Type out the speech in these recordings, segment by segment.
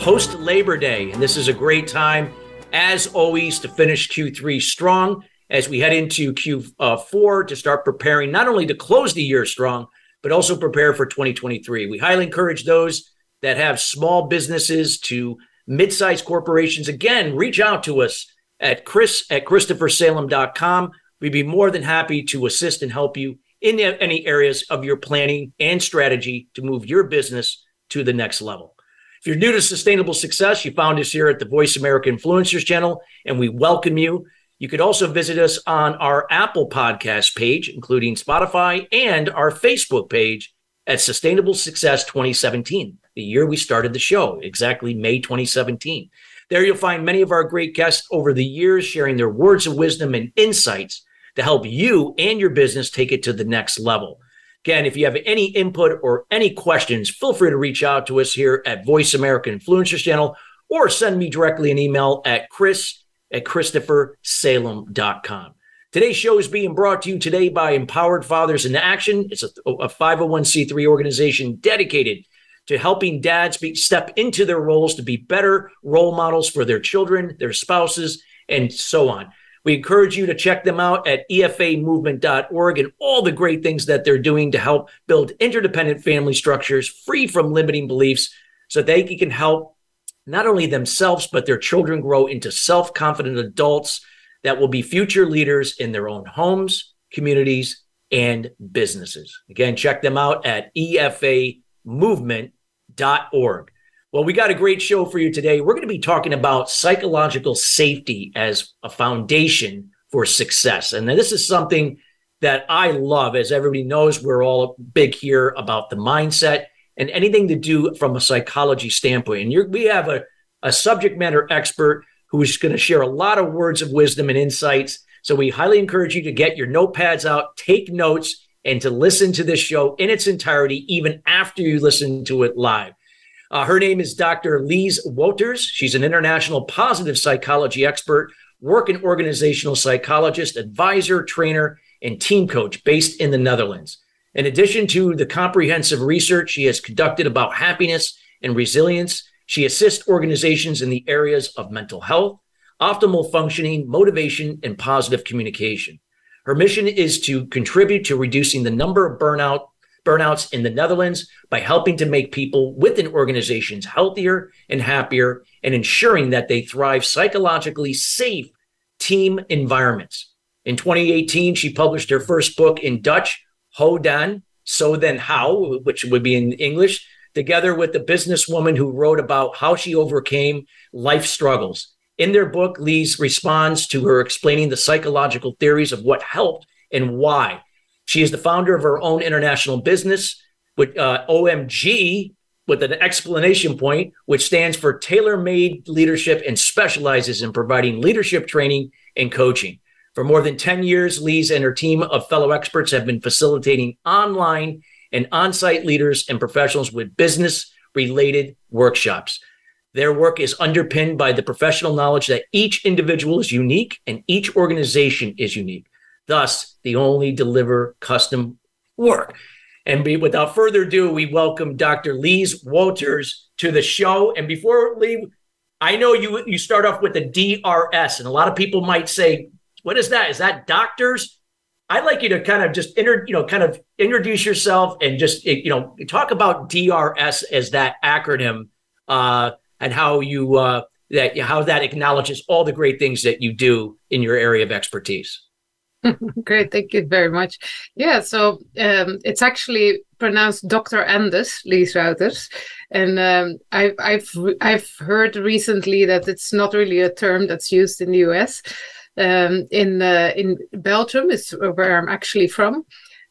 post Labor Day, and this is a great time, as always, to finish Q3 strong as we head into Q4 uh, to start preparing not only to close the year strong, but also prepare for 2023. We highly encourage those that have small businesses to mid-sized corporations. Again, reach out to us at chris at christophersalem.com. We'd be more than happy to assist and help you in any areas of your planning and strategy to move your business to the next level. If you're new to sustainable success, you found us here at the Voice America Influencers channel, and we welcome you. You could also visit us on our Apple podcast page, including Spotify, and our Facebook page at Sustainable Success 2017, the year we started the show, exactly May 2017. There you'll find many of our great guests over the years sharing their words of wisdom and insights to help you and your business take it to the next level. Again, if you have any input or any questions, feel free to reach out to us here at Voice America Influencers Channel or send me directly an email at chris at christophersalem.com. Today's show is being brought to you today by Empowered Fathers in Action. It's a, a 501c3 organization dedicated to helping dads be, step into their roles to be better role models for their children, their spouses, and so on. We encourage you to check them out at efamovement.org and all the great things that they're doing to help build interdependent family structures free from limiting beliefs so they can help not only themselves, but their children grow into self confident adults that will be future leaders in their own homes, communities, and businesses. Again, check them out at efamovement.org. Well, we got a great show for you today. We're going to be talking about psychological safety as a foundation for success. And this is something that I love. As everybody knows, we're all big here about the mindset and anything to do from a psychology standpoint. And we have a, a subject matter expert who is going to share a lot of words of wisdom and insights. So we highly encourage you to get your notepads out, take notes, and to listen to this show in its entirety, even after you listen to it live. Uh, her name is Dr. Lies Wouters. She's an international positive psychology expert, work and organizational psychologist, advisor, trainer, and team coach based in the Netherlands. In addition to the comprehensive research she has conducted about happiness and resilience, she assists organizations in the areas of mental health, optimal functioning, motivation, and positive communication. Her mission is to contribute to reducing the number of burnout burnouts in the Netherlands by helping to make people within organizations healthier and happier and ensuring that they thrive psychologically safe team environments. In 2018, she published her first book in Dutch, Ho Dan, So Then How, which would be in English, together with the businesswoman who wrote about how she overcame life struggles. In their book, Lies responds to her explaining the psychological theories of what helped and why she is the founder of her own international business with uh, OMG with an explanation point, which stands for Tailor Made Leadership and specializes in providing leadership training and coaching. For more than 10 years, Lies and her team of fellow experts have been facilitating online and on site leaders and professionals with business related workshops. Their work is underpinned by the professional knowledge that each individual is unique and each organization is unique. Thus, the only deliver custom work. And be, without further ado, we welcome Dr. Lies Wouters to the show. And before leave, I know you you start off with the DRS, and a lot of people might say, "What is that? Is that doctors?" I'd like you to kind of just inter, you know, kind of introduce yourself and just you know talk about DRS as that acronym uh, and how you uh, that how that acknowledges all the great things that you do in your area of expertise. Great, thank you very much. Yeah, so um, it's actually pronounced Dr. Andes, Lies Wouters, and um, I've I've I've heard recently that it's not really a term that's used in the U.S. Um, in uh, in Belgium is where I'm actually from.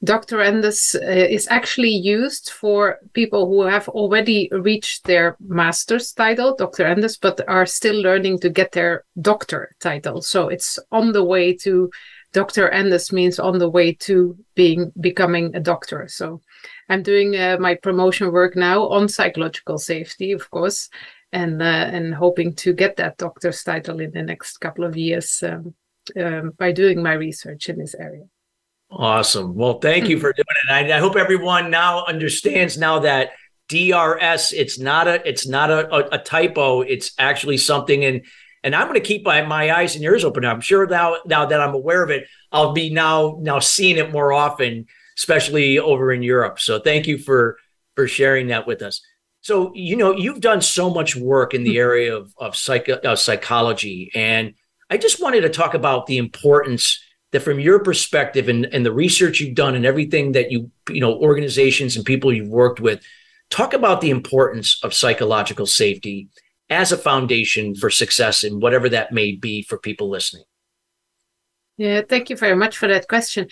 Doctorandus uh, is actually used for people who have already reached their master's title, Doctorandus, but are still learning to get their doctor title. So it's on the way to Doctorandus means on the way to being becoming a doctor. So I'm doing uh, my promotion work now on psychological safety, of course, and uh, and hoping to get that doctor's title in the next couple of years um, um, by doing my research in this area. Awesome. Well, thank you for doing it. I, I, hope everyone now understands now that DRS it's not a it's not a, a, a typo. It's actually something and and I'm going to keep my, my eyes and ears open. I'm sure now now that I'm aware of it, I'll be now now seeing it more often, especially over in Europe. So thank you for for sharing that with us. So you know you've done so much work in the mm-hmm. area of of psych, uh, psychology, and I just wanted to talk about the importance that from your perspective and, and the research you've done and everything that you you know organizations and people you've worked with talk about the importance of psychological safety as a foundation for success in whatever that may be for people listening yeah thank you very much for that question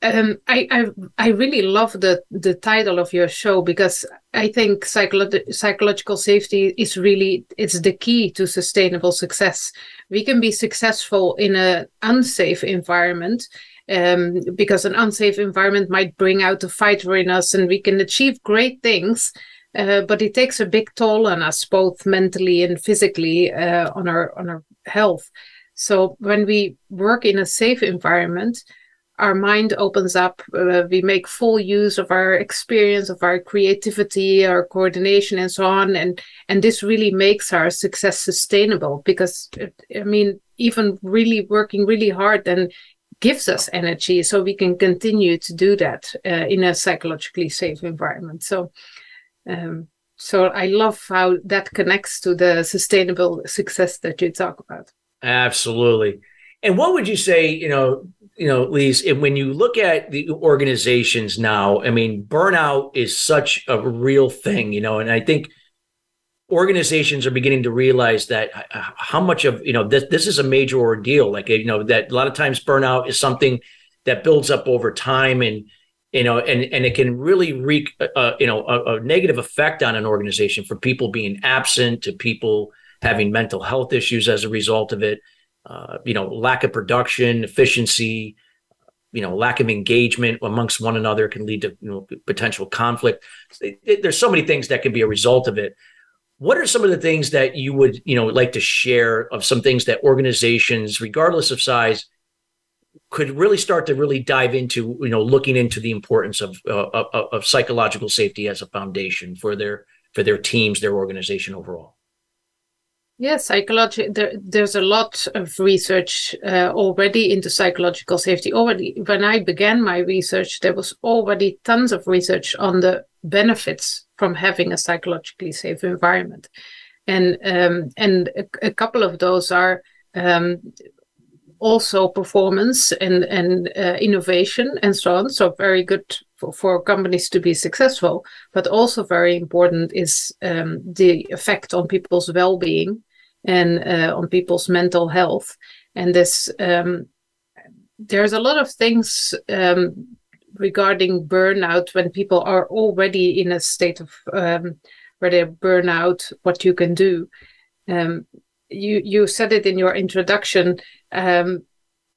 um, I, I I really love the the title of your show because I think psycholo- psychological safety is really it's the key to sustainable success. We can be successful in an unsafe environment um, because an unsafe environment might bring out the fighter in us, and we can achieve great things. Uh, but it takes a big toll on us, both mentally and physically, uh, on our on our health. So when we work in a safe environment, our mind opens up. Uh, we make full use of our experience, of our creativity, our coordination, and so on. And and this really makes our success sustainable because I mean, even really working really hard then gives us energy, so we can continue to do that uh, in a psychologically safe environment. So. Um, so I love how that connects to the sustainable success that you talk about. Absolutely. And what would you say, you know, you know, Lies, when you look at the organizations now, I mean, burnout is such a real thing, you know, and I think organizations are beginning to realize that how much of, you know, this, this is a major ordeal. Like, you know, that a lot of times burnout is something that builds up over time and, you know, and, and it can really wreak, uh, you know, a, a negative effect on an organization from people being absent to people having mental health issues as a result of it uh, you know, lack of production, efficiency, you know, lack of engagement amongst one another can lead to you know, potential conflict. There's so many things that can be a result of it. What are some of the things that you would, you know, like to share of some things that organizations, regardless of size, could really start to really dive into, you know, looking into the importance of, uh, of, of psychological safety as a foundation for their for their teams, their organization overall. Yes, psychology. There, there's a lot of research uh, already into psychological safety. Already, when I began my research, there was already tons of research on the benefits from having a psychologically safe environment, and um, and a, a, couple of those are um, also performance and and uh, innovation and so on. So very good for, for companies to be successful, but also very important is um, the effect on people's well-being and uh, on people's mental health. And this, um, there's a lot of things um, regarding burnout when people are already in a state of um, where they burn out. What you can do. Um, you you said it in your introduction. Um,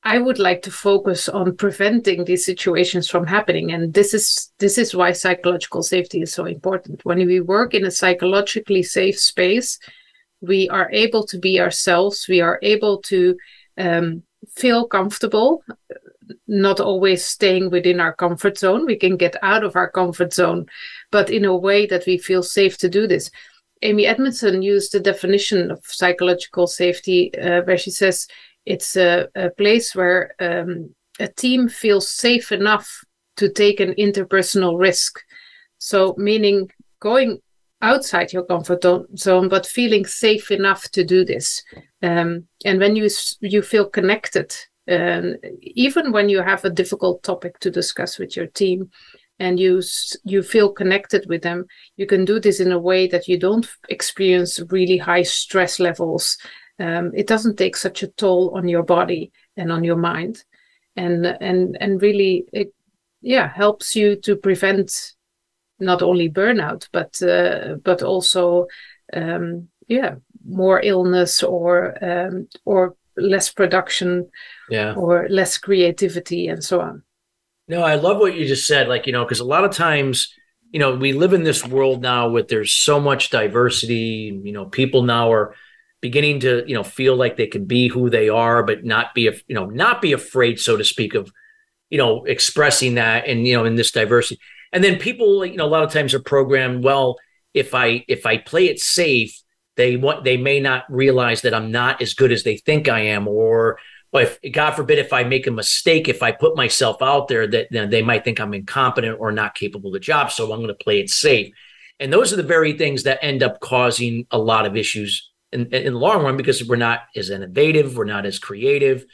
I would like to focus on preventing these situations from happening, and this is this is why psychological safety is so important. When we work in a psychologically safe space, we are able to be ourselves we are able to um, feel comfortable not always staying within our comfort zone we can get out of our comfort zone but in a way that we feel safe to do this amy edmondson used the definition of psychological safety uh, where she says it's a, a place where um, a team feels safe enough to take an interpersonal risk so meaning going outside your comfort zone, but feeling safe enough to do this. Um, and when you you feel connected, um, even when you have a difficult topic to discuss with your team, and you you feel connected with them, you can do this in a way that you don't experience really high stress levels. Um, it doesn't take such a toll on your body and on your mind, and and and really it, yeah helps you to prevent not only burnout but uh, but also um, yeah more illness or um, or less production yeah. or less creativity and so on no i love what you just said like you know because a lot of times you know we live in this world now with there's so much diversity you know people now are beginning to you know feel like they can be who they are but not be you know not be afraid so to speak of you know expressing that and you know in this diversity. And then people you know a lot of times are programmed well if i if i play it safe they want they may not realize that i'm not as good as they think i am or if god forbid if i make a mistake if i put myself out there that know, they might think i'm incompetent or not capable of the job so i'm going to play it safe. And those are the very things that end up causing a lot of issues in, in the long run because we're not as innovative we're not as creative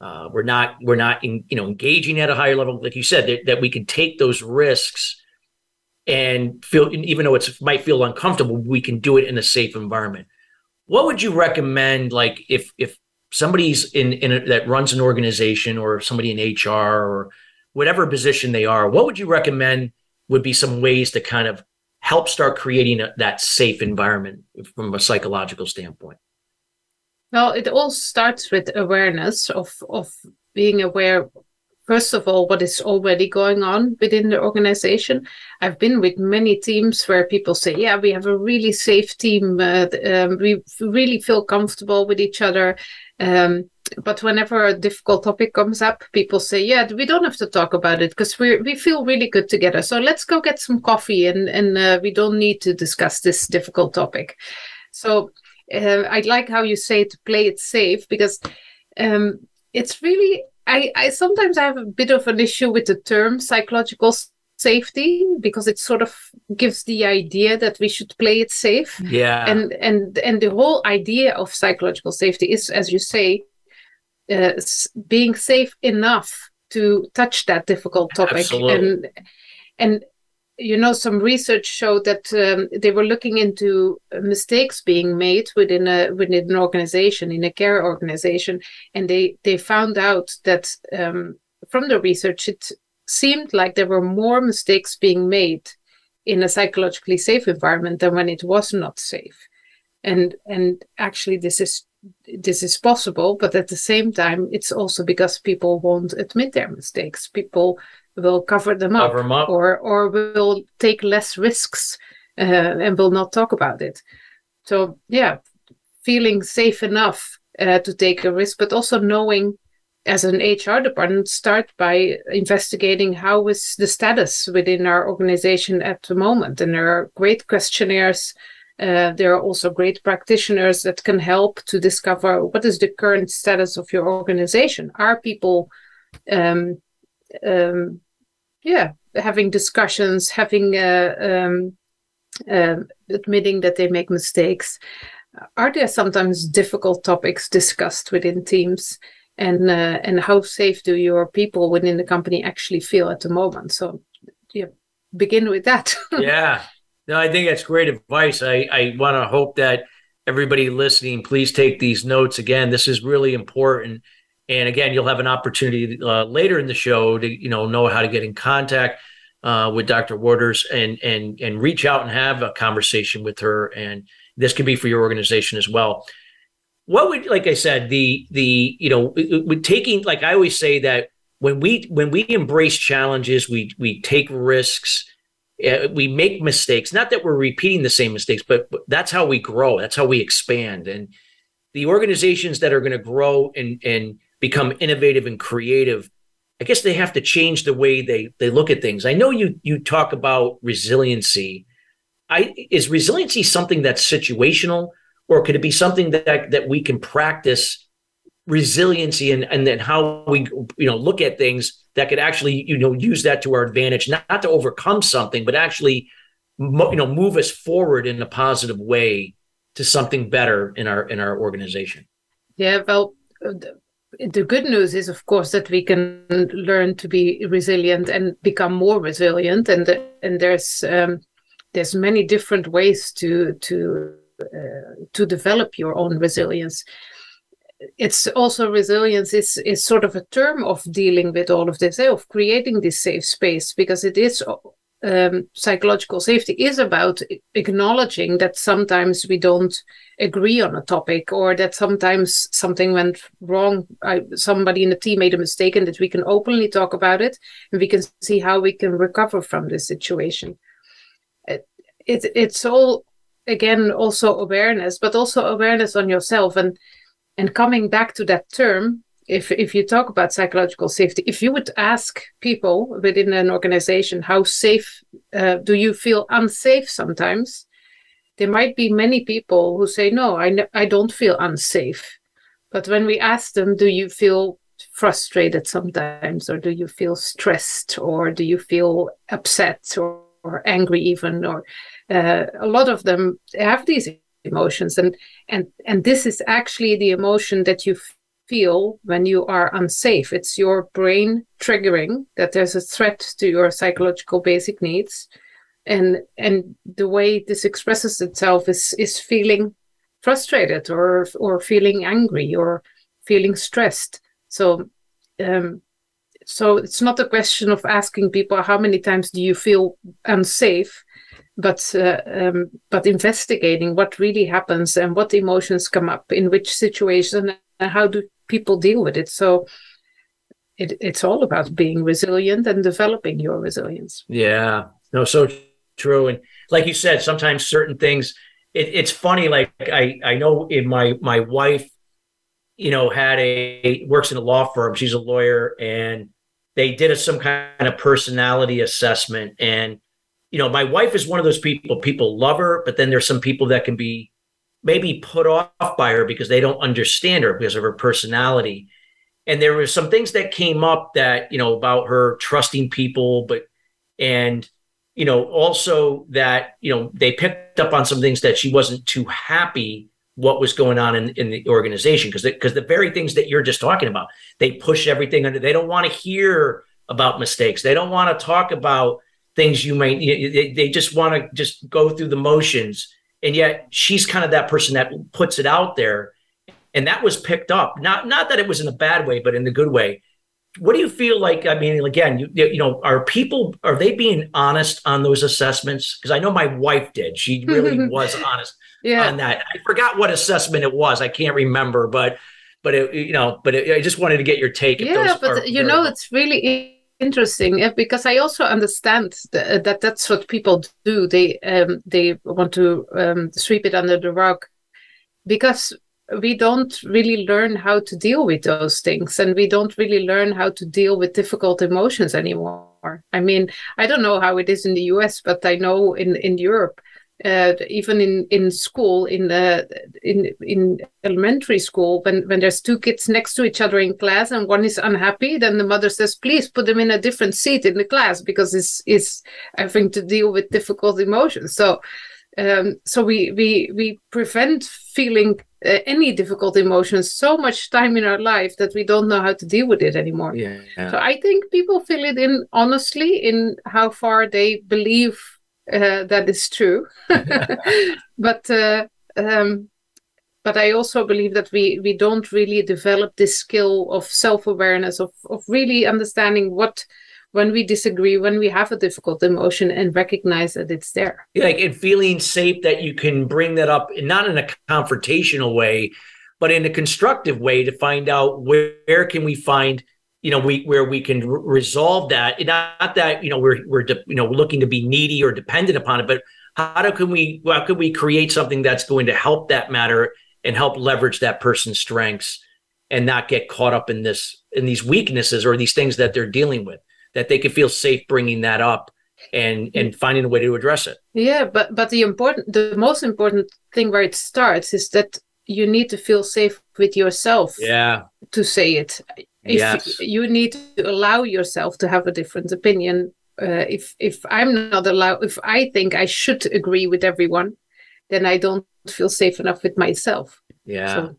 uh, we're not we're not in, you know engaging at a higher level. Like you said that, that we can take those risks and feel even though it might feel uncomfortable we can do it in a safe environment. What would you recommend like if if somebody's in in a, that runs an organization or somebody in hr or whatever position they are what would you recommend would be some ways to kind of help start creating a, that safe environment from a psychological standpoint? Well it all starts with awareness of of being aware first of all what is already going on within the organization. I've been with many teams where people say yeah we have a really safe team uh, um, we really feel comfortable with each other um, but whenever a difficult topic comes up people say yeah we don't have to talk about it because we we feel really good together. So let's go get some coffee and and uh, we don't need to discuss this difficult topic. So uh, i like how you say to play it safe because um, it's really I, I sometimes I have a bit of an issue with the term psychological safety because it sort of gives the idea that we should play it safe. Yeah. And and and the whole idea of psychological safety is, as you say, uh, being safe enough to touch that difficult topic Absolutely. and and you know some research showed that um, they were looking into mistakes being made within a within an organization in a care organization and they they found out that um, from the research it seemed like there were more mistakes being made in a psychologically safe environment than when it was not safe and and actually this is this is possible but at the same time it's also because people won't admit their mistakes people will cover them up, Cover 'em up. or or will take less risks uh, and will not talk about it. So yeah, feeling safe enough uh, to take a risk, but also knowing as an HR department start by investigating how is the status within our organization at the moment, and there are great questionnaires. Uh, there are also great practitioners that can help to discover what is the current status of your organization. Are people um, um, yeah having discussions having uh, um, uh, admitting that they make mistakes are there sometimes difficult topics discussed within teams and uh, and how safe do your people within the company actually feel at the moment so yeah begin with that yeah no i think that's great advice i i want to hope that everybody listening please take these notes again this is really important and again, you'll have an opportunity uh, later in the show to you know know how to get in contact uh, with Dr. Wouters and and and reach out and have a conversation with her. And this could be for your organization as well. What would like I said the the you know with taking like I always say that when we when we embrace challenges, we we take risks. Uh, we make mistakes. Not that we're repeating the same mistakes, but, but that's how we grow. That's how we expand. And the organizations that are going to grow and and become innovative and creative i guess they have to change the way they they look at things i know you you talk about resiliency i is resiliency something that's situational or could it be something that that we can practice resiliency and and then how we you know look at things that could actually you know use that to our advantage not, not to overcome something but actually mo- you know move us forward in a positive way to something better in our in our organization. Yeah well the good news is of course that we can learn to be resilient and become more resilient. And and there's um, there's many different ways to to to develop your own resilience. It's also resilience is is sort of a term of dealing with all of this, eh, of creating this safe space, because it is um, psychological safety is about acknowledging that sometimes we don't agree on a topic or that sometimes something went wrong. I, somebody in the team made a mistake and that we can openly talk about it and we can see how we can recover from this situation. It, it it's all again also awareness but also awareness on yourself and and coming back to that term if if you talk about psychological safety if you would ask people within an organization how safe uh, do you feel unsafe sometimes? There might be many people who say no I, I don't feel unsafe. But when we ask them do you feel frustrated sometimes or do you feel stressed or do you feel upset or, or angry even or uh, a lot of them have these emotions and and and this is actually the emotion that you feel when you are unsafe. It's your brain triggering that there's a threat to your psychological basic needs. And and the way this expresses itself is is feeling frustrated or or feeling angry or feeling stressed. So um, so it's not a question of asking people how many times do you feel unsafe but uh, um, but investigating what really happens and what emotions come up in which situation and how do people deal with it. So it, it's all about being resilient and developing your resilience. Yeah, no, so true. And like you said, sometimes certain things, it, it's funny. Like I, I know in my my wife, you know, had a works in a law firm. She's a lawyer, and they did a, some kind of personality assessment. And you know, my wife is one of those people. People love her, but then there's some people that can be maybe put off by her because they don't understand her because of her personality. And there were some things that came up that, you know, about her trusting people, but, and, you know, also that, you know, they picked up on some things that she wasn't too happy what was going on in, in the organization because because the very things that you're just talking about they push everything under they don't want to hear about mistakes they don't want to talk about things you might they, they just want to just go through the motions. And yet she's kind of that person that puts it out there. And that was picked up. Not not that it was in a bad way but in the good way. What do you feel like i mean again you, you know are people are they being honest on those assessments? Because i know my wife did. She really was honest yeah. on that. I forgot what assessment it was. I can't remember but but it, you know but it, i just wanted to get your take yeah but you know it's really interesting because I also understand th- that that's what people do. They um, they want to um, sweep it under the rug because we don't really learn how to deal with those things, and we don't really learn how to deal with difficult emotions anymore. I mean, I don't know how it is in the U.S., but I know in in Europe uh, even in in school in the in in elementary school when when there's two kids next to each other in class and one is unhappy then the mother says please put them in a different seat in the class because it's is having to deal with difficult emotions so um, so we we we prevent feeling uh, any difficult emotions so much time in our life that we don't know how to deal with it anymore yeah, yeah. so i think people fill it in honestly in how far they believe uh, that is true. but uh, um, but I also believe that we we don't really develop this skill of self awareness of of really understanding what when we disagree, when we have a difficult emotion, and recognize that it's there. Like and feeling safe that you can bring that up, not in a confrontational way, but in a constructive way to find out where, where can we find you know we where we can r- resolve that. Not that you know we're we're de- you know looking to be needy or dependent upon it but how do, can we how can we create something that's going to help that matter and help leverage that person's strengths and not get caught up in this in these weaknesses or these things that they're dealing with that they can feel safe bringing that up and and finding a way to address it? Yeah but but the important the most important thing where it starts is that you need to feel safe with yourself yeah. to say it if yes. you need to allow yourself to have a different opinion uh, if if i'm not allowed if i think i should agree with everyone then i don't feel safe enough with myself yeah so.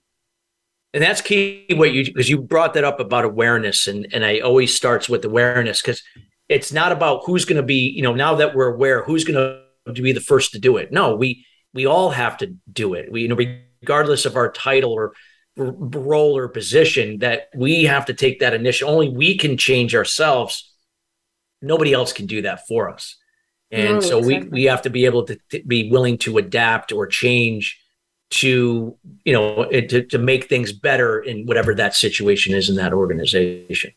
and that's key what you because you brought that up about awareness and and i always starts with awareness because it's not about who's going to be you know now that we're aware who's going to be the first to do it no we we all have to do it we you know regardless of our title or role or position that we have to take that initial only we can change ourselves nobody else can do that for us and so exactly. we we have to be able to, to, be willing to adapt or change to you know to, to make things better in whatever that situation is in that organization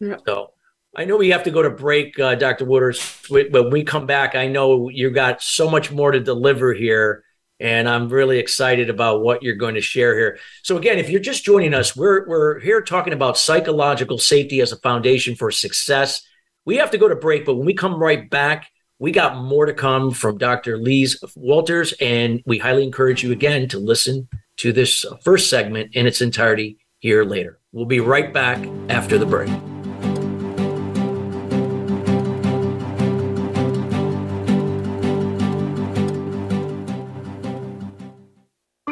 yeah. so I know we have to go to break, uh, Dr. Wouters. When we come back, I know you've got so much more to deliver here and I'm really excited about what you're going to share here. So again, if you're just joining us, we're we're here talking about psychological safety as a foundation for success. We have to go to break, but when we come right back, we got more to come from Dr. Lies Wouters, and we highly encourage you again to listen to this first segment in its entirety here later. We'll be right back after the break.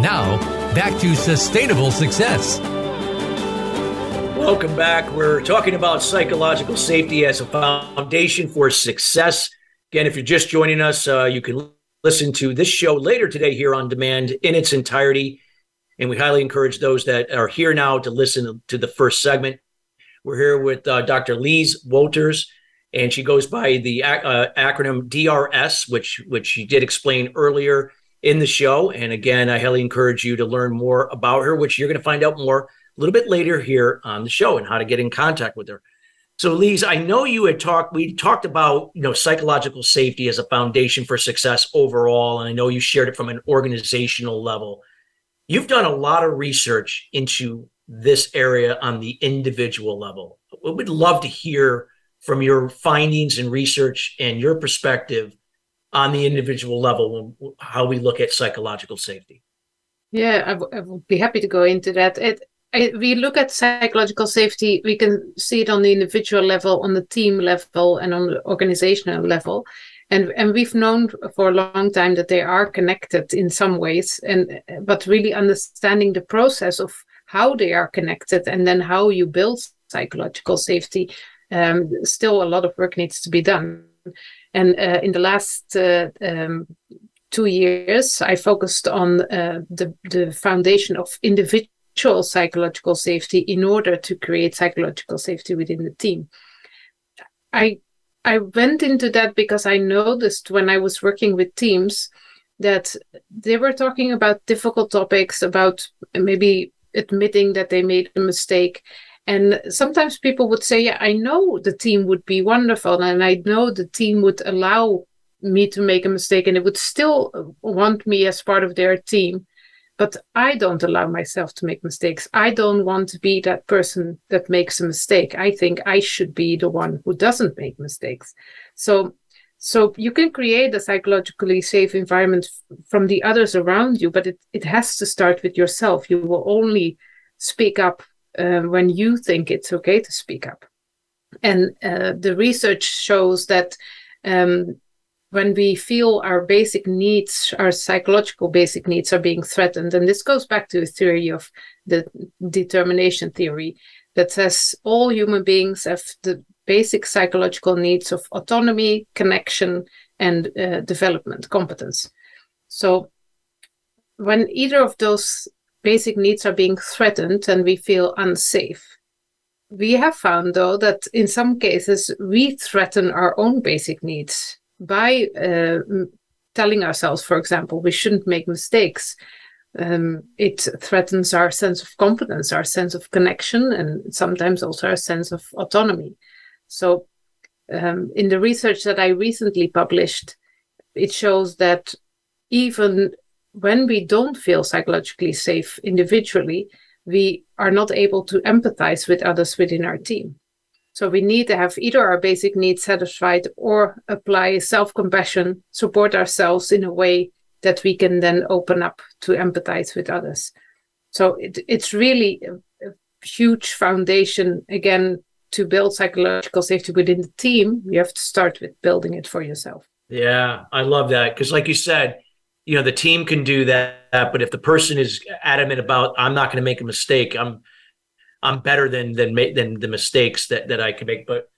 Now, back to sustainable success. Welcome back. We're talking about psychological safety as a foundation for success. Again, if you're just joining us, uh, you can listen to this show later today here on demand in its entirety. And we highly encourage those that are here now to listen to the first segment. We're here with uh, Dr. Lies Wouters, and she goes by the uh, acronym DRS, which which she did explain earlier in the show. And again, I highly encourage you to learn more about her, which you're going to find out more a little bit later here on the show and how to get in contact with her. So, Lies, I know you had talked, we talked about, you know, psychological safety as a foundation for success overall. And I know you shared it from an organizational level. You've done a lot of research into this area on the individual level. We would love to hear from your findings and research and your perspective on the individual level how we look at psychological safety. Yeah I, w- I would be happy to go into that. It we look at psychological safety we can see it on the individual level on the team level and on the organizational level. And and we've known for a long time that they are connected in some ways and but really understanding the process of how they are connected and then how you build psychological safety um, still a lot of work needs to be done and uh, in the last uh, um, two years, I focused on uh, the, the foundation of individual psychological safety in order to create psychological safety within the team. I I went into that because I noticed when I was working with teams that they were talking about difficult topics, about maybe admitting that they made a mistake and sometimes people would say, Yeah, I know the team would be wonderful, and I know the team would allow me to make a mistake, and it would still want me as part of their team. But I don't allow myself to make mistakes. I don't want to be that person that makes a mistake. I think I should be the one who doesn't make mistakes. So so you can create a psychologically safe environment from the others around you, but it, it has to start with yourself. You will only speak up uh, when you think it's okay to speak up. And uh, the research shows that um, when we feel our basic needs, our psychological basic needs are being threatened. And this goes back to the theory of the determination theory that says all human beings have the basic psychological needs of autonomy, connection, and uh, development, competence. So when either of those basic needs are being threatened and we feel unsafe, we have found though that in some cases we threaten our own basic needs by uh, telling ourselves, for example, we shouldn't make mistakes. Um, it threatens our sense of confidence, our sense of connection, and sometimes also our sense of autonomy. So, um, in the research that I recently published, it shows that even when we don't feel psychologically safe individually, we are not able to empathize with others within our team. So we need to have either our basic needs satisfied or apply self compassion, support ourselves in a way that we can then open up to empathize with others. So it, it's really a, a huge foundation, again, to build psychological safety within the team. You have to start with building it for yourself. Yeah, I love that. Because, like you said, you know, the team can do that. But if the person is adamant about, I'm not going to make a mistake, I'm I'm better than than than the mistakes that that I can make. But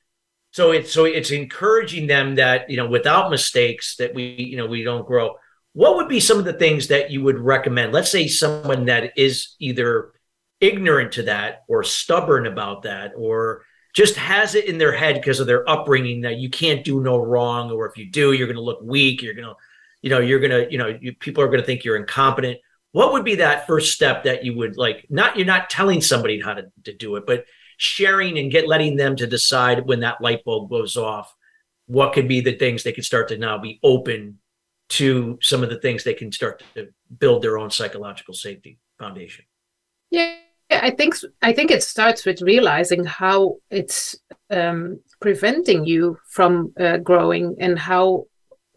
so it's so it's encouraging them that you know without mistakes that we you know we don't grow. What would be some of the things that you would recommend? Let's say someone that is either ignorant to that or stubborn about that or just has it in their head because of their upbringing that you can't do no wrong or if you do you're going to look weak you're going to you know you're to you know you, people are to think you're incompetent. What would be that first step that you would like not you're not telling somebody how to, to do it but sharing and get letting them to decide when that light bulb goes off what could be the things they could start to now be open to some of the things they can start to build their own psychological safety foundation? Yeah i think i think it starts with realizing how it's um, preventing you from uh, growing and how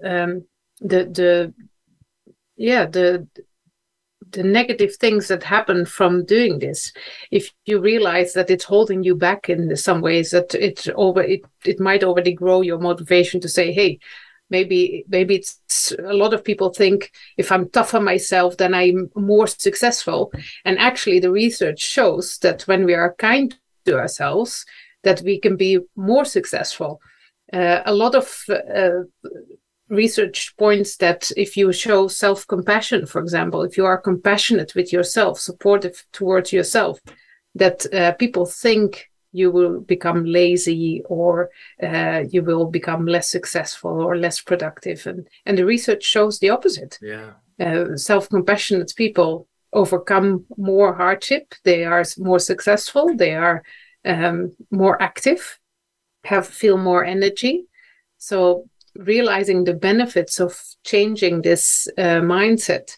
um, the the yeah the the negative things that happen from doing this if you realize that it's holding you back in some ways that it's over it, it might already grow your motivation to say hey maybe maybe it's a lot of people think if i'm tough on myself then i'm more successful. And actually the research shows that when we are kind to ourselves that we can be more successful. Uh, a lot of uh, research points that if you show self compassion, for example, if you are compassionate with yourself, supportive towards yourself, that uh, people think you will become lazy or uh, you will become less successful or less productive. And, and the research shows the opposite. Yeah. Uh, self compassionate people overcome more hardship, they are more successful, they are um, more active, have feel more energy. So realizing the benefits of changing this uh, mindset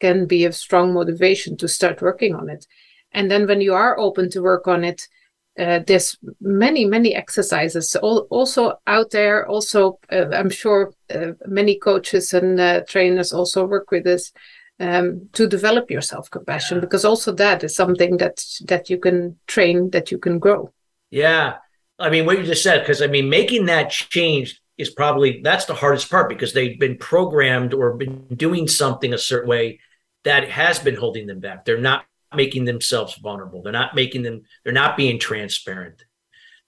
can be a strong motivation to start working on it. And then when you are open to work on it, uh, there's many many exercises all, also out there also uh, i'm sure uh, many coaches and uh, trainers also work with this um, to develop your self-compassion yeah. because also that is something that that you can train that you can grow yeah i mean what you just said because i mean making that change is probably that's the hardest part because they've been programmed or been doing something a certain way that has been holding them back. They're not making themselves vulnerable. They're not making them, they're not being transparent.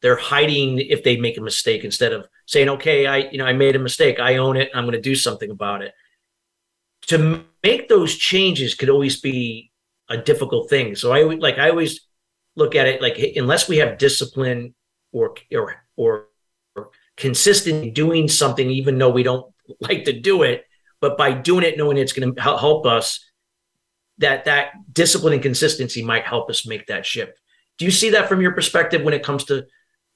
They're hiding if they make a mistake instead of saying, okay, I, you know, I made a mistake. I own it. I'm going to do something about it. To make those changes could always be a difficult thing. So I like, I always look at it like, unless we have discipline or, or, or consistently doing something, even though we don't like to do it, but by doing it, knowing it's going to help us, that that discipline and consistency might help us make that shift. Do you see that from your perspective when it comes to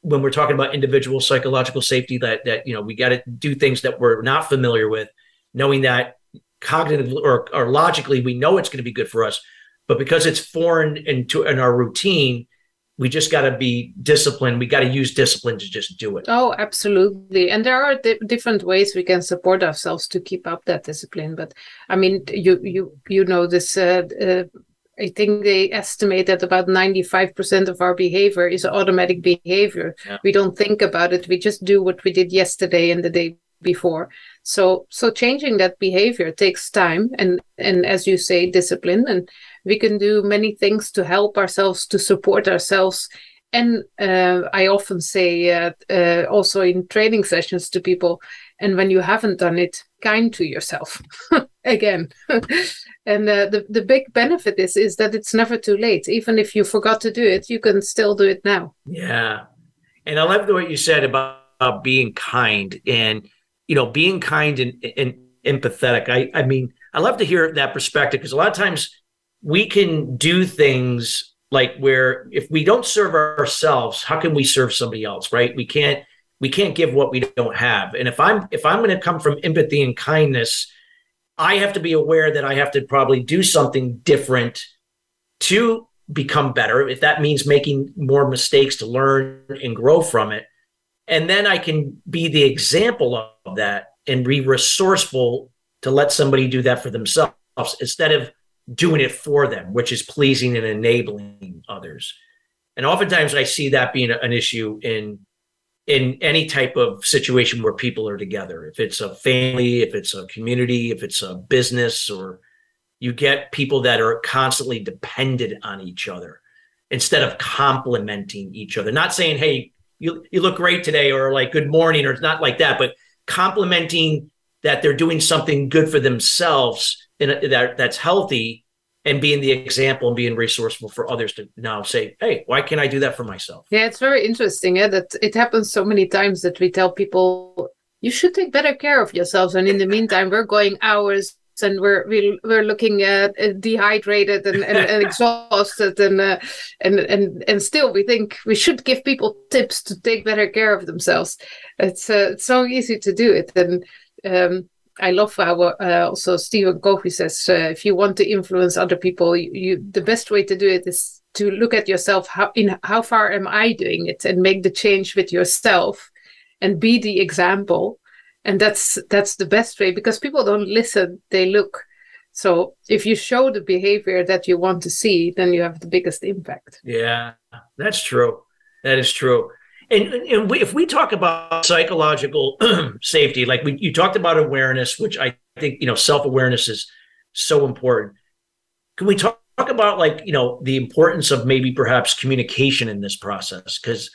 when we're talking about individual psychological safety? That that you know we got to do things that we're not familiar with, knowing that cognitively or, or logically we know it's going to be good for us, but because it's foreign into in our routine, we just got to be disciplined we got to use discipline to just do it oh absolutely and there are di- different ways we can support ourselves to keep up that discipline but i mean you you you know this uh, uh, I think they estimate that about 95% of our behavior is automatic behavior. Yeah. We don't think about it. We just do what we did yesterday and the day before. So so changing that behavior takes time and and as you say discipline. And we can do many things to help ourselves to support ourselves. And uh, i often say uh, uh, also in training sessions to people and when you haven't done it kind to yourself. Again. And uh, the, the big benefit is is that it's never too late. Even if you forgot to do it you can still do it now. Yeah. And i love the way you said about, about being kind. And you know being kind and, and empathetic. I i mean i love to hear that perspective because a lot of times we can do things like where if we don't serve ourselves how can we serve somebody else right? We can't we can't give what we don't have. And if i'm if i'm going to come from empathy and kindness i have to be aware that i have to probably do something different to become better if that means making more mistakes to learn and grow from it. And then i can be the example of that and be resourceful to let somebody do that for themselves instead of doing it for them which is pleasing and enabling others. And oftentimes i see that being an issue in in any type of situation where people are together. If it's a family if it's a community if it's a business or you get people that are constantly dependent on each other instead of complimenting each other. Not saying hey you, you look great today or like good morning or it's not like that but complimenting that they're doing something good for themselves and that that's healthy and being the example and being resourceful for others to now say, hey, why can't I do that for myself? Yeah, it's very interesting yeah, that it happens so many times that we tell people you should take better care of yourselves, and in the meantime, we're going hours and we're we're, looking at uh, dehydrated and, and, and exhausted and uh, and and and still we think we should give people tips to take better care of themselves. It's uh, it's so easy to do it and. Um, I love how uh, also Stephen Covey says uh, if you want to influence other people, you, you, the best way to do it is to look at yourself. How in how far am I doing it, and make the change with yourself, and be the example. And that's that's the best way because people don't listen; they look. So if you show the behavior that you want to see, then you have the biggest impact. Yeah, that's true. That is true. And, and we, if we talk about psychological safety, like we, you talked about awareness, which I think you know self awareness is so important. Can we talk, talk about like you know the importance of maybe perhaps communication in this process? Because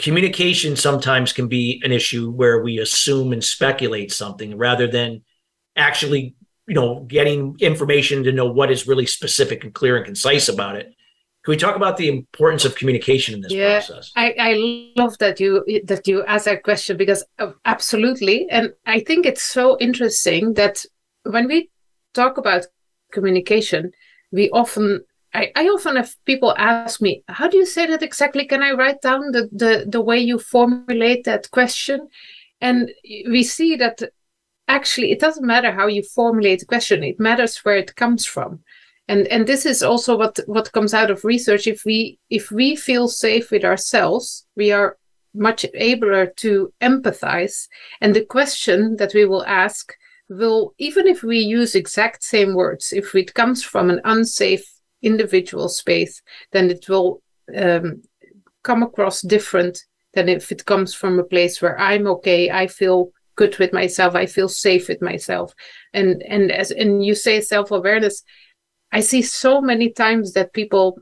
communication sometimes can be an issue where we assume and speculate something rather than actually you know getting information to know what is really specific and clear and concise about it can we talk about the importance of communication in this yeah, process? I, I love that you that you ask that question because uh, absolutely, and I think it's so interesting that when we talk about communication, we often I, I often have people ask me, how do you say that exactly? Can I write down the, the, the way you formulate that question? And we see that actually it doesn't matter how you formulate the question, it matters where it comes from and and this is also what what comes out of research if we if we feel safe with ourselves we are much abler to empathize and the question that we will ask will even if we use exact same words if it comes from an unsafe individual space then it will um, come across different than if it comes from a place where i'm okay i feel good with myself i feel safe with myself and and as and you say self-awareness I see so many times that people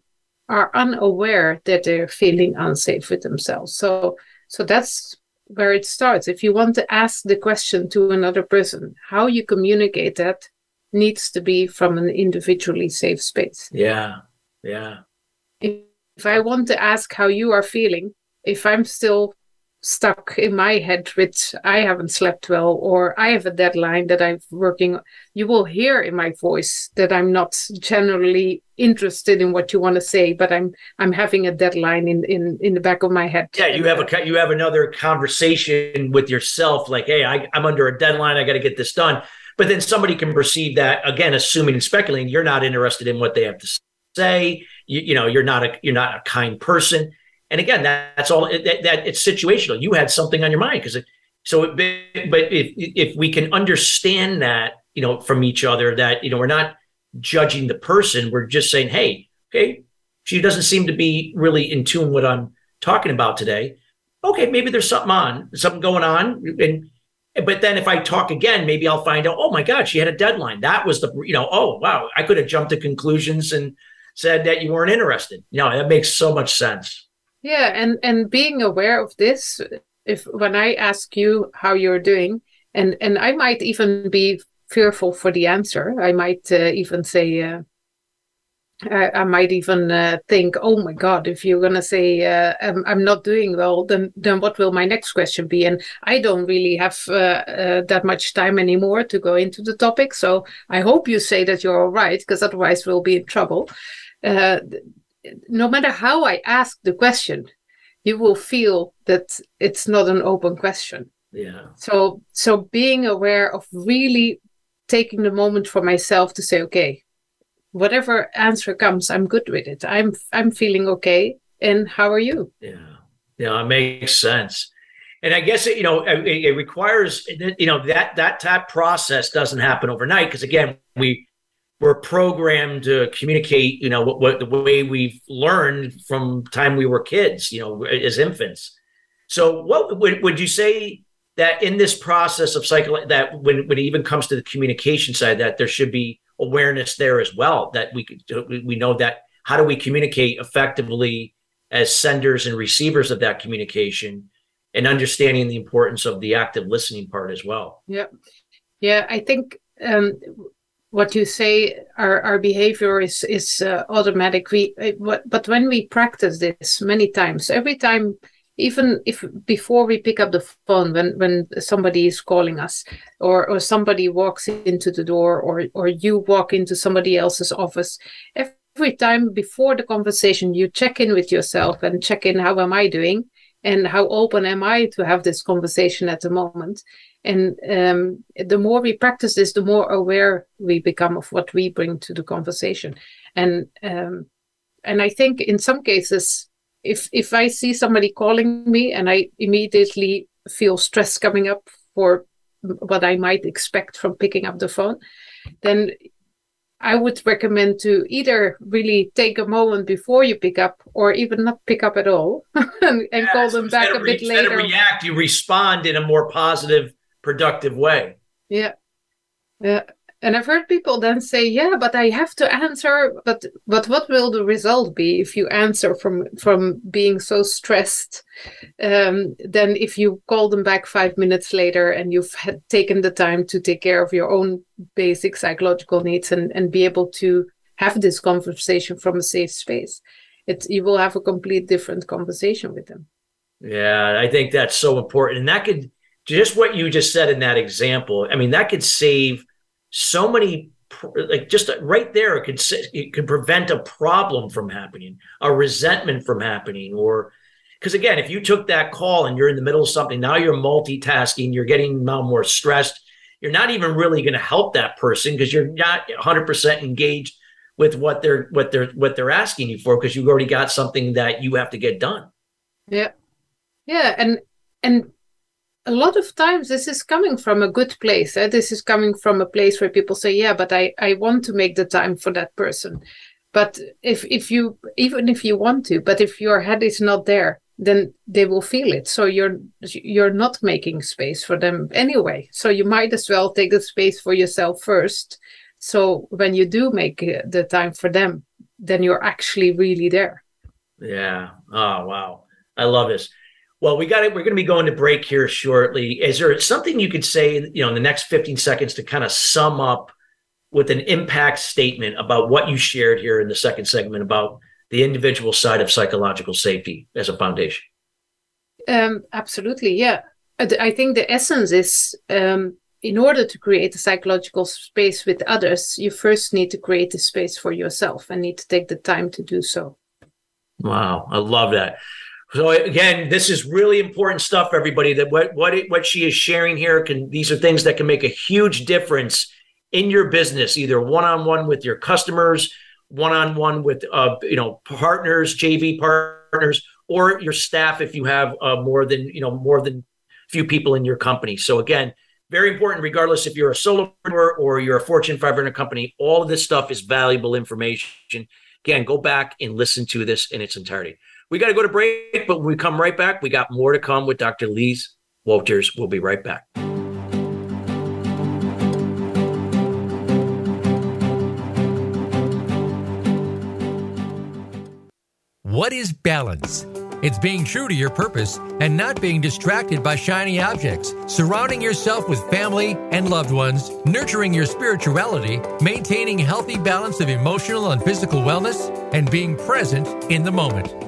are unaware that they're feeling unsafe with themselves. So so that's where it starts. If you want to ask the question to another person, how you communicate that needs to be from an individually safe space. Yeah. Yeah. If, if I want to ask how you are feeling, if I'm still stuck in my head with I haven't slept well or I have a deadline that I'm working you will hear in my voice that I'm not generally interested in what you want to say but I'm I'm having a deadline in in in the back of my head yeah you have a you have another conversation with yourself like hey I, I'm under a deadline I got to get this done but then somebody can perceive that again assuming and speculating you're not interested in what they have to say you, you know you're not a you're not a kind person and again, that, that's all that, that, it's situational. You had something on your mind because so, it, but if if we can understand that, you know, from each other, that you know, we're not judging the person. We're just saying, hey, okay, she doesn't seem to be really in tune with what I'm talking about today. Okay, maybe there's something on, something going on, and but then if I talk again, maybe I'll find out, oh my God, she had a deadline. That was the, you know, oh wow, I could have jumped to conclusions and said that you weren't interested. You know, that makes so much sense. Yeah, and and being aware of this, if when I ask you how you're doing, and and I might even be fearful for the answer. I might uh, even say, uh, I, I, might even uh, think, oh my God, if you're going to say uh, I'm, I'm, not doing well, then then what will my next question be? And I don't really have uh, uh, that much time anymore to go into the topic. So I hope you say that you're all right, because otherwise we'll be in trouble. Uh, no matter how I ask the question, you will feel that it's not an open question. Yeah. So so being aware of really taking the moment for myself to say, okay, whatever answer comes, I'm good with it. I'm I'm feeling okay. And how are you? Yeah, yeah, it makes sense. And I guess it, you know uh, it, it requires you know that that type process doesn't happen overnight because again we we're programmed to communicate you know what, what the way we've learned from time we were kids you know as infants. So what would would you say that in this process of cycle that when when it even comes to the communication side that there should be awareness there as well that we we know that how do we communicate effectively as senders and receivers of that communication and understanding the importance of the active listening part as well? Yeah yeah i think um, what you say our, our behavior is is uh, automatic. We uh, but when we practice this many times every time even if before we pick up the phone when when somebody is calling us or or somebody walks into the door or or you walk into somebody else's office every time before the conversation you check in with yourself and check in how am i doing? And how open am i to have this conversation at the moment? And um, the more we practice this the more aware we become of what we bring to the conversation. And um, and i think in some cases if if I see somebody calling me and I immediately feel stress coming up for what I might expect from picking up the phone, then I would recommend to either really take a moment before you pick up or even not pick up at all and, and call them back a bit later. react, you respond in a more positive, productive way. Yeah. Yeah and I've heard people then say, "Yeah, but I have to answer." But but what will the result be if you answer from from being so stressed? Um, then if you call them back five minutes later and you've had taken the time to take care of your own basic psychological needs and and be able to have this conversation from a safe space, it you will have a complete different conversation with them. Yeah, I think that's so important, and that could just what you just said in that example. I mean, that could save so many like just right there it could it could prevent a problem from happening a resentment from happening or because again if you took that call and you're in the middle of something now you're multitasking you're getting now more stressed you're not even really going to help that person because you're not 100% engaged with what they're what they're what they're asking you for because you've already got something that you have to get done. Yeah. Yeah and and a lot of times this is coming from a good place. Eh? This is coming from a place where people say, "Yeah, but I I want to make the time for that person." But if if you even if you want to, but if your head is not there, then they will feel it. So you're you're not making space for them anyway. So you might as well take the space for yourself first. So when you do make uh, the time for them, then you're actually really there. Yeah. Oh wow. I love this. Well, we got it. We're going to be going to break here shortly. Is there something you could say, you know, in the next 15 seconds to kind of sum up with an impact statement about what you shared here in the second segment about the individual side of psychological safety as a foundation? Um, absolutely. Yeah. I think the essence is um, in order to create a psychological space with others, you first need to create a space for yourself and need to take the time to do so. Wow. I love that. So again, this is really important stuff, everybody. That what what it, what she is sharing here can these are things that can make a huge difference in your business, either one on one with your customers, one on one with uh, you know partners, JV partners, or your staff if you have uh, more than you know more than few people in your company. So again, very important, regardless if you're a solopreneur or you're a Fortune 500 company. All of this stuff is valuable information. Again, go back and listen to this in its entirety. We got to go to break, but when we come right back, we got more to come with Dr. Lies Wouters. We'll be right back. What is balance? It's being true to your purpose and not being distracted by shiny objects, surrounding yourself with family and loved ones, nurturing your spirituality, maintaining healthy balance of emotional and physical wellness, and being present in the moment.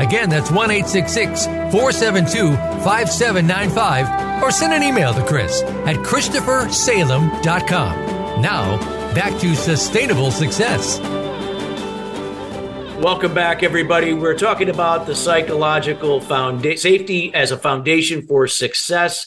Again, that's 1 866 472 5795 or send an email to Chris at ChristopherSalem.com. Now, back to sustainable success. Welcome back, everybody. We're talking about the psychological founda- safety as a foundation for success.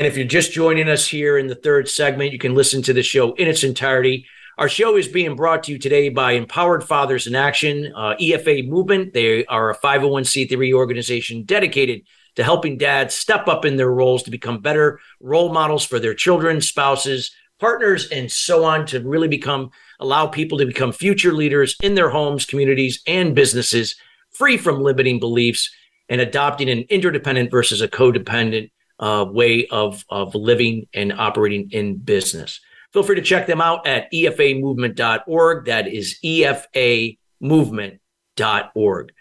And if you're just joining us here in the third segment, you can listen to the show in its entirety. Our show is being brought to you today by Empowered Fathers in Action, uh, EFA Movement. They are a 501c3 organization dedicated to helping dads step up in their roles to become better role models for their children, spouses, partners, and so on to really become, allow people to become future leaders in their homes, communities, and businesses, free from limiting beliefs and adopting an interdependent versus a codependent uh, way of, of living and operating in business. Feel free to check them out at efamovement.org. That is efamovement.org.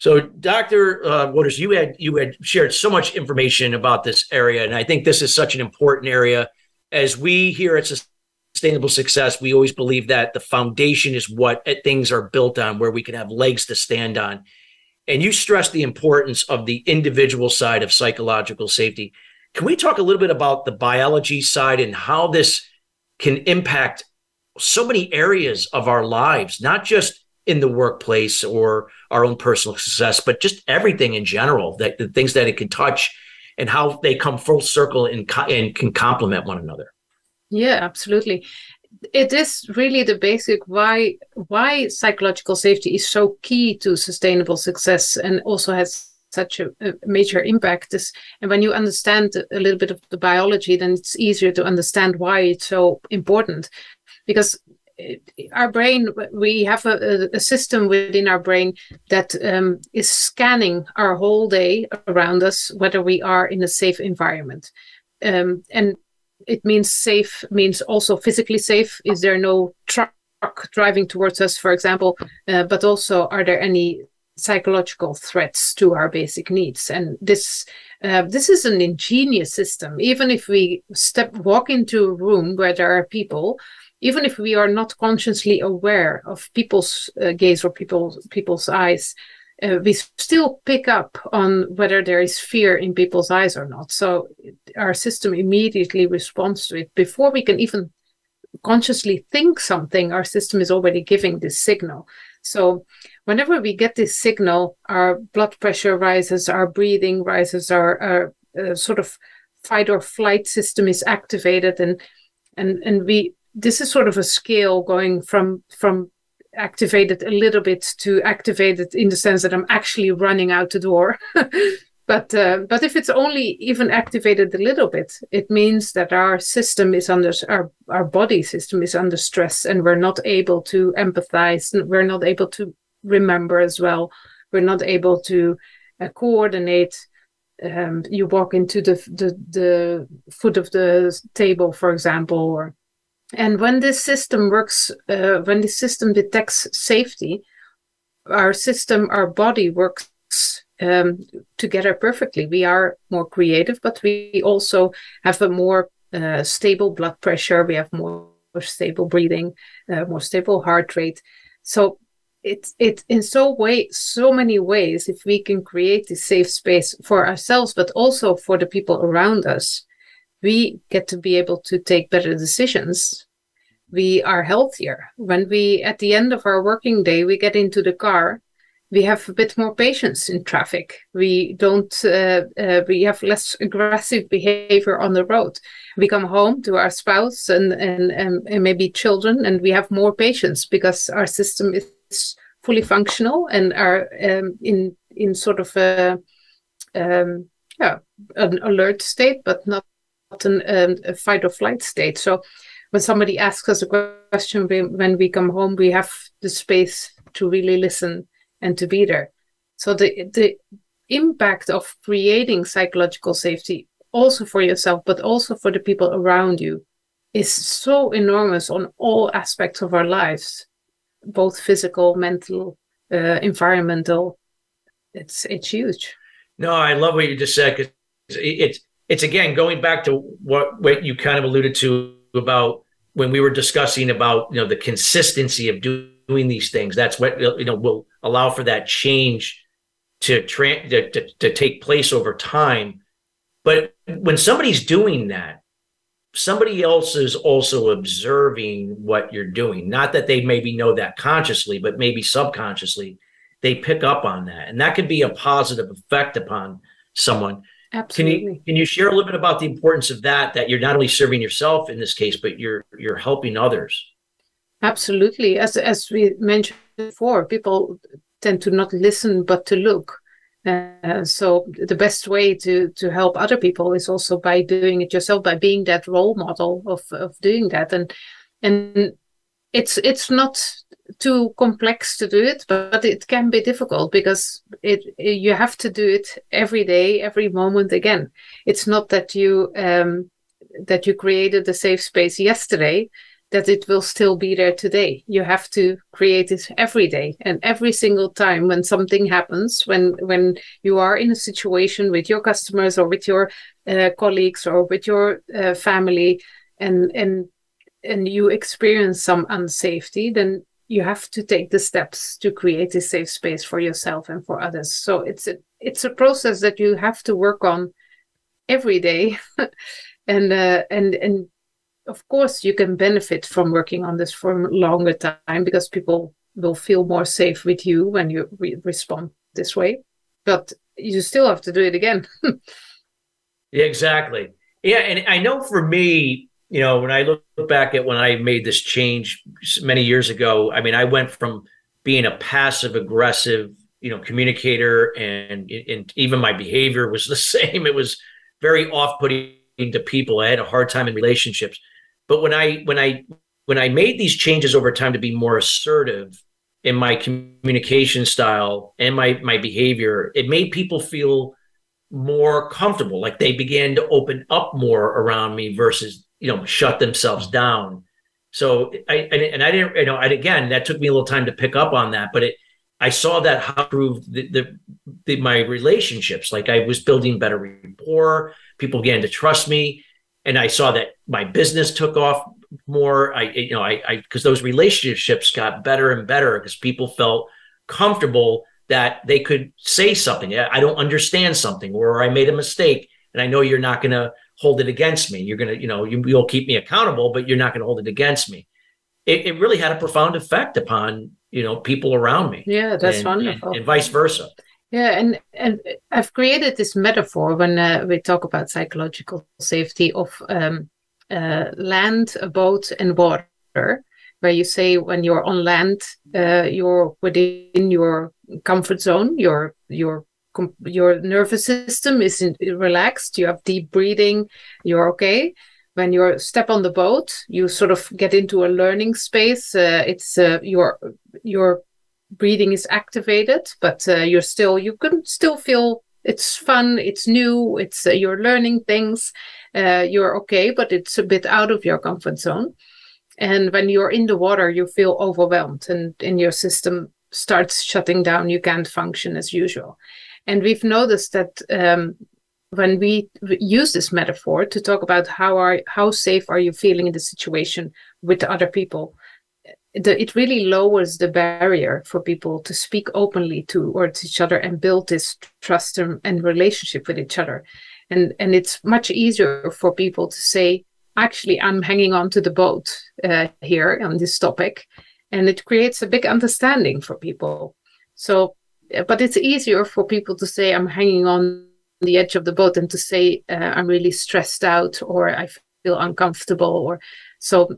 So, Dr. Uh, Wouters, you had you had shared so much information about this area, and I think this is such an important area. As we here at Sustainable Success, we always believe that the foundation is what things are built on, where we can have legs to stand on. And you stress the importance of the individual side of psychological safety. Can we talk a little bit about the biology side and how this can impact so many areas of our lives, not just in the workplace or our own personal success, but just everything in general, that the things that it can touch and how they come full circle and, and can complement one another. Yeah, absolutely. It is really the basic why why psychological safety is so key to sustainable success and also has such a, a, major impact is and when you understand a little bit of the biology then it's easier to understand why it's so important. Because our brain we have a, a system within our brain that um, is scanning our whole day around us whether we are in a safe environment. Um, and it means safe means also physically safe. Is there no truck driving towards us for example? Uh, but also are there any psychological threats to our basic needs. And this uh, this is an ingenious system. Even if we step walk into a room where there are people even if we are not consciously aware of people's uh, gaze or people's people's eyes uh, we still pick up on whether there is fear in people's eyes or not. So our system immediately responds to it. Before we can even consciously think something our system is already giving this signal. So whenever we get this signal, our blood pressure rises, our breathing rises, our, our uh, sort of fight or flight system is activated, and and and we this is sort of a scale going from from activated a little bit to activated in the sense that I'm actually running out the door. but uh, but if it's only even activated a little bit, it means that our system is under our our body system is under stress, and we're not able to empathize. and We're not able to remember as well. We're not able to uh, coordinate. Um, you walk into the, the the foot of the table, for example, or and when this system works, uh, when the system detects safety, our system, our body works um, together perfectly. We are more creative, but we also have a more uh, stable blood pressure. We have more, stable breathing, uh, more stable heart rate. So it's it in so way so many ways if we can create this safe space for ourselves but also for the people around us we get to be able to take better decisions we are healthier when we at the end of our working day we get into the car we have a bit more patience in traffic. We don't, uh, uh, we have less aggressive behavior on the road. We come home to our spouse and, and, and, and maybe children, and we have more patience because our system is fully functional and are um, in, in sort of a, um, yeah, an alert state, but not, not an, um, a fight or flight state. So when somebody asks us a question when we come home, we have the space to really listen and to be there. So the the impact of creating psychological safety also for yourself, but also for the people around you, is so enormous on all aspects of our lives, both physical, mental, uh, environmental. It's it's huge. No, I love what you just said because it's it's again going back to what what you kind of alluded to about when we were discussing about you know the consistency of doing these things. That's what you know will allow for that change to, tra- to, to, to take place over time. But when somebody's doing that, somebody else is also observing what you're doing. Not that they maybe know that consciously, but maybe subconsciously they pick up on that, and that could be a positive effect upon someone. Absolutely. Can you can you share a little bit about the importance of that? That you're not only serving yourself in this case, but you're you're helping others. Absolutely. As as we mentioned before, people tend to not listen but to look. Uh, so the best way to to help other people is also by doing it yourself, by being that role model of of doing that. And and it's it's not too complex to do it, but it can be difficult because it you have to do it every day, every moment again. It's not that you um, that you created a safe space yesterday that it will still be there today. You have to create it every day and every single time when something happens, when when you are in a situation with your customers or with your uh, colleagues or with your uh, family, and and and you experience some unsafety, then you have to take the steps to create a safe space for yourself and for others. So it's a it's a process that you have to work on every day, and uh, and and of course you can benefit from working on this for a longer time because people will feel more safe with you when you re- respond this way but you still have to do it again. Yeah exactly. Yeah and i know for me you know when i look back at when i made this change many years ago i mean i went from being a passive aggressive you know communicator and, and even my behavior was the same. It was very off-putting to people. I had a hard time in relationships but when I when I when I made these changes over time to be more assertive in my communication style and my my behavior, it made people feel more comfortable. Like they began to open up more around me versus you know shut themselves down. So I and, I didn't you know and again that took me a little time to pick up on that, but it I saw that how improved the, the, the, my relationships. Like I was building better rapport. People began to trust me and I saw that my business took off more. I, you know, I, because those relationships got better and better because people felt comfortable that they could say something. I don't understand something, or I made a mistake, and I know you're not going to hold it against me. You're going to, you know, you, will keep me accountable, but you're not going to hold it against me. It, it, really had a profound effect upon you know people around me. Yeah, that's and, wonderful. And, and vice versa. Yeah, and and I've created this metaphor when uh, we talk about psychological safety of um, uh, land, a boat, and water, where you say when you're on land, uh, you're within your comfort zone, your your your nervous system is relaxed, you have deep breathing, you're okay. When you step on the boat, you sort of get into a learning space. Uh, it's uh, your your breathing is activated, but uh, you're still you can still feel it's fun, it's new, it's uh, you're learning things, uh, you're okay, but it's a bit out of your comfort zone. And when you're in the water, you feel overwhelmed, and in your system starts shutting down. You can't function as usual. And we've noticed that um, when we use this metaphor to talk about how are how safe are you feeling in the situation with other people, the, it really lowers the barrier for people to speak openly towards each other and build this trust and, and relationship with each other. And and it's much easier for people to say, actually, I'm hanging on to the boat uh, here on this topic, and it creates a big understanding for people. So, but it's easier for people to say, I'm hanging on the edge of the boat and to say, uh, I'm really stressed out or I feel uncomfortable or so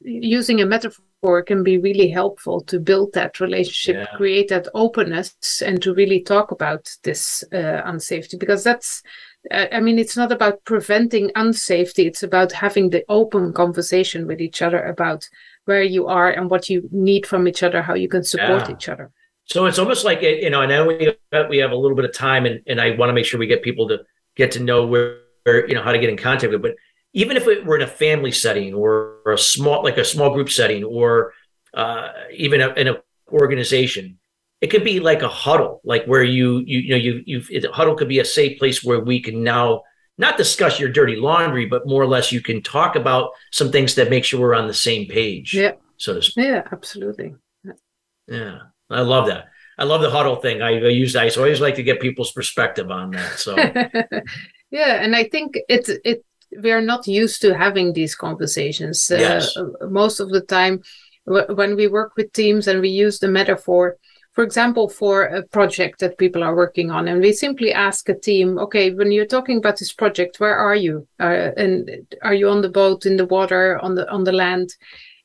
using a metaphor can be really helpful to build that relationship, yeah. create that openness, and to really talk about this uh, unsafety because that's. Uh, I mean, it's not about preventing unsafety. It's about having the open conversation with each other about where you are and what you need from each other, how you can support yeah. each other. So it's almost like you know, I know we we have a little bit of time, and and I want to make sure we get people to get to know where, where you know how to get in contact with. But even if it were in a family setting or, or a small like a small group setting or uh, even a, in an organization it could be like a huddle like where you you, you know you you it, huddle could be a safe place where we can now not discuss your dirty laundry but more or less you can talk about some things that make sure we're on the same page yeah. so to speak. Yeah absolutely. Yeah i love that. I love the huddle thing. I, I use i always like to get people's perspective on that so. Yeah and i think it's it we are not used to having these conversations. Uh, yes. Uh, most of the time, w- when we work with teams and we use the metaphor, for example, for a project that people are working on, and we simply ask a team, okay, when you're talking about this project, where are you? Uh, and are you on the boat, in the water, on the on the land?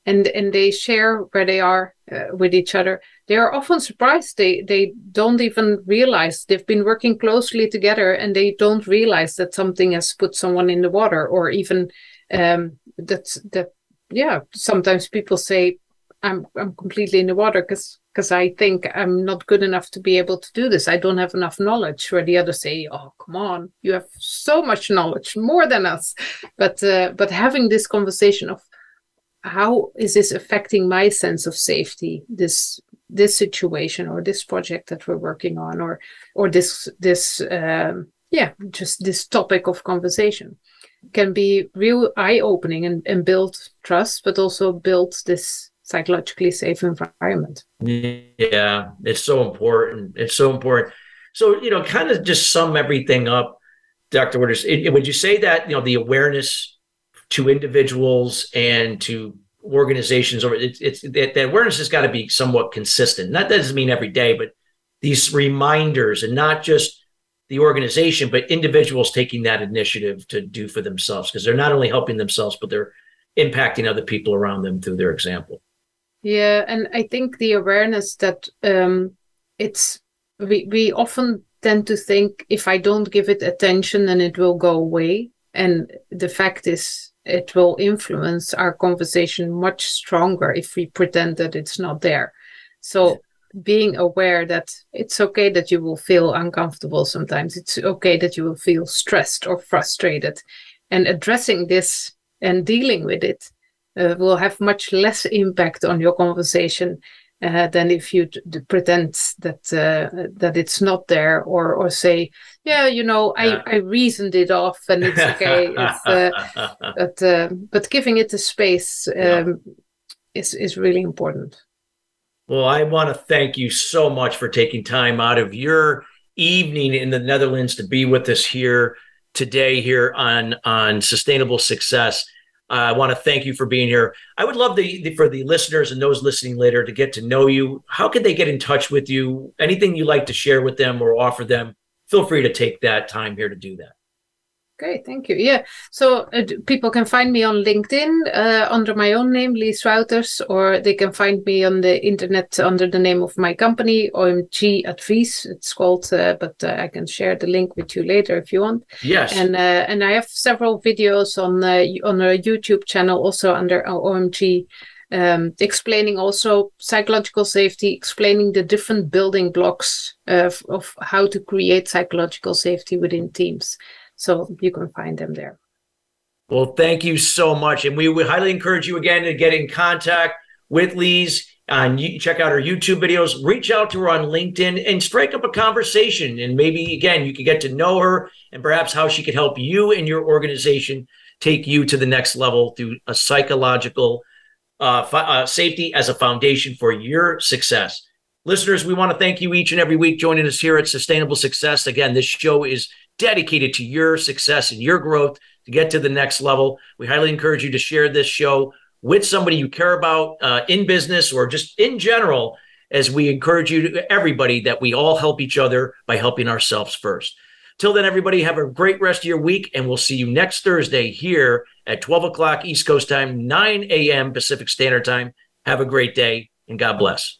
And and they share where they are uh, with each other they are often surprised. They they don't even realize. They've been working closely together and they don't realize that something has put someone in the water or even um, that that yeah sometimes people say i'm i'm completely in the water because because i think i'm not good enough to be able to do this. I don't have enough knowledge. Where the others say oh come on. You have so much knowledge more than us. But uh, but having this conversation of how is this affecting my sense of safety this this situation or this project that we're working on or or this this um, yeah just this topic of conversation can be real eye-opening and, and build trust but also build this psychologically safe environment. Yeah it's so important. It's so important. So you know kind of just sum everything up dr Wouters, would you say that you know the awareness to individuals and to organizations or it's, it's that, that awareness has got to be somewhat consistent. Not that doesn't mean every day, but these reminders and not just the organization, but individuals taking that initiative to do for themselves because they're not only helping themselves, but they're impacting other people around them through their example. Yeah, and I think the awareness that um, it's we we often tend to think if I don't give it attention, then it will go away. And the fact is, it will influence our conversation much stronger if we pretend that it's not there. So being aware that it's okay that you will feel uncomfortable sometimes, it's okay that you will feel stressed or frustrated, and addressing this and dealing with it uh, will have much less impact on your conversation uh, than if you d- pretend that uh, that it's not there or or say yeah you know yeah. I, I reasoned it off and it's okay it's, uh, but uh, but giving it the space um, yeah. is is really important well I want to thank you so much for taking time out of your evening in the Netherlands to be with us here today here on on sustainable success Uh, I want to thank you for being here. I would love the, the, for the listeners and those listening later to get to know you. How can they get in touch with you? Anything you like to share with them or offer them? Feel free to take that time here to do that. Great, thank you. Yeah, so uh, people can find me on LinkedIn uh, under my own name, Lies Wouters, or they can find me on the internet under the name of my company, OMG Advies. It's called, uh, but uh, I can share the link with you later if you want. Yes. And uh, and I have several videos on uh, on a YouTube channel also under OMG. Um, explaining also psychological safety, explaining the different building blocks of, of how to create psychological safety within teams. So you can find them there. Well, thank you so much. And we would highly encourage you again to get in contact with and you check out her YouTube videos. Reach out to her on LinkedIn and strike up a conversation. And maybe again, you could get to know her and perhaps how she could help you and your organization take you to the next level through a psychological uh, uh, safety as a foundation for your success. Listeners, we want to thank you each and every week joining us here at Sustainable Success. Again, this show is dedicated to your success and your growth to get to the next level. We highly encourage you to share this show with somebody you care about uh, in business or just in general, as we encourage you to everybody that we all help each other by helping ourselves first. Till then, everybody, have a great rest of your week, and we'll see you next Thursday here at 12 o'clock East Coast time, 9 a.m. Pacific Standard Time. Have a great day, and God bless.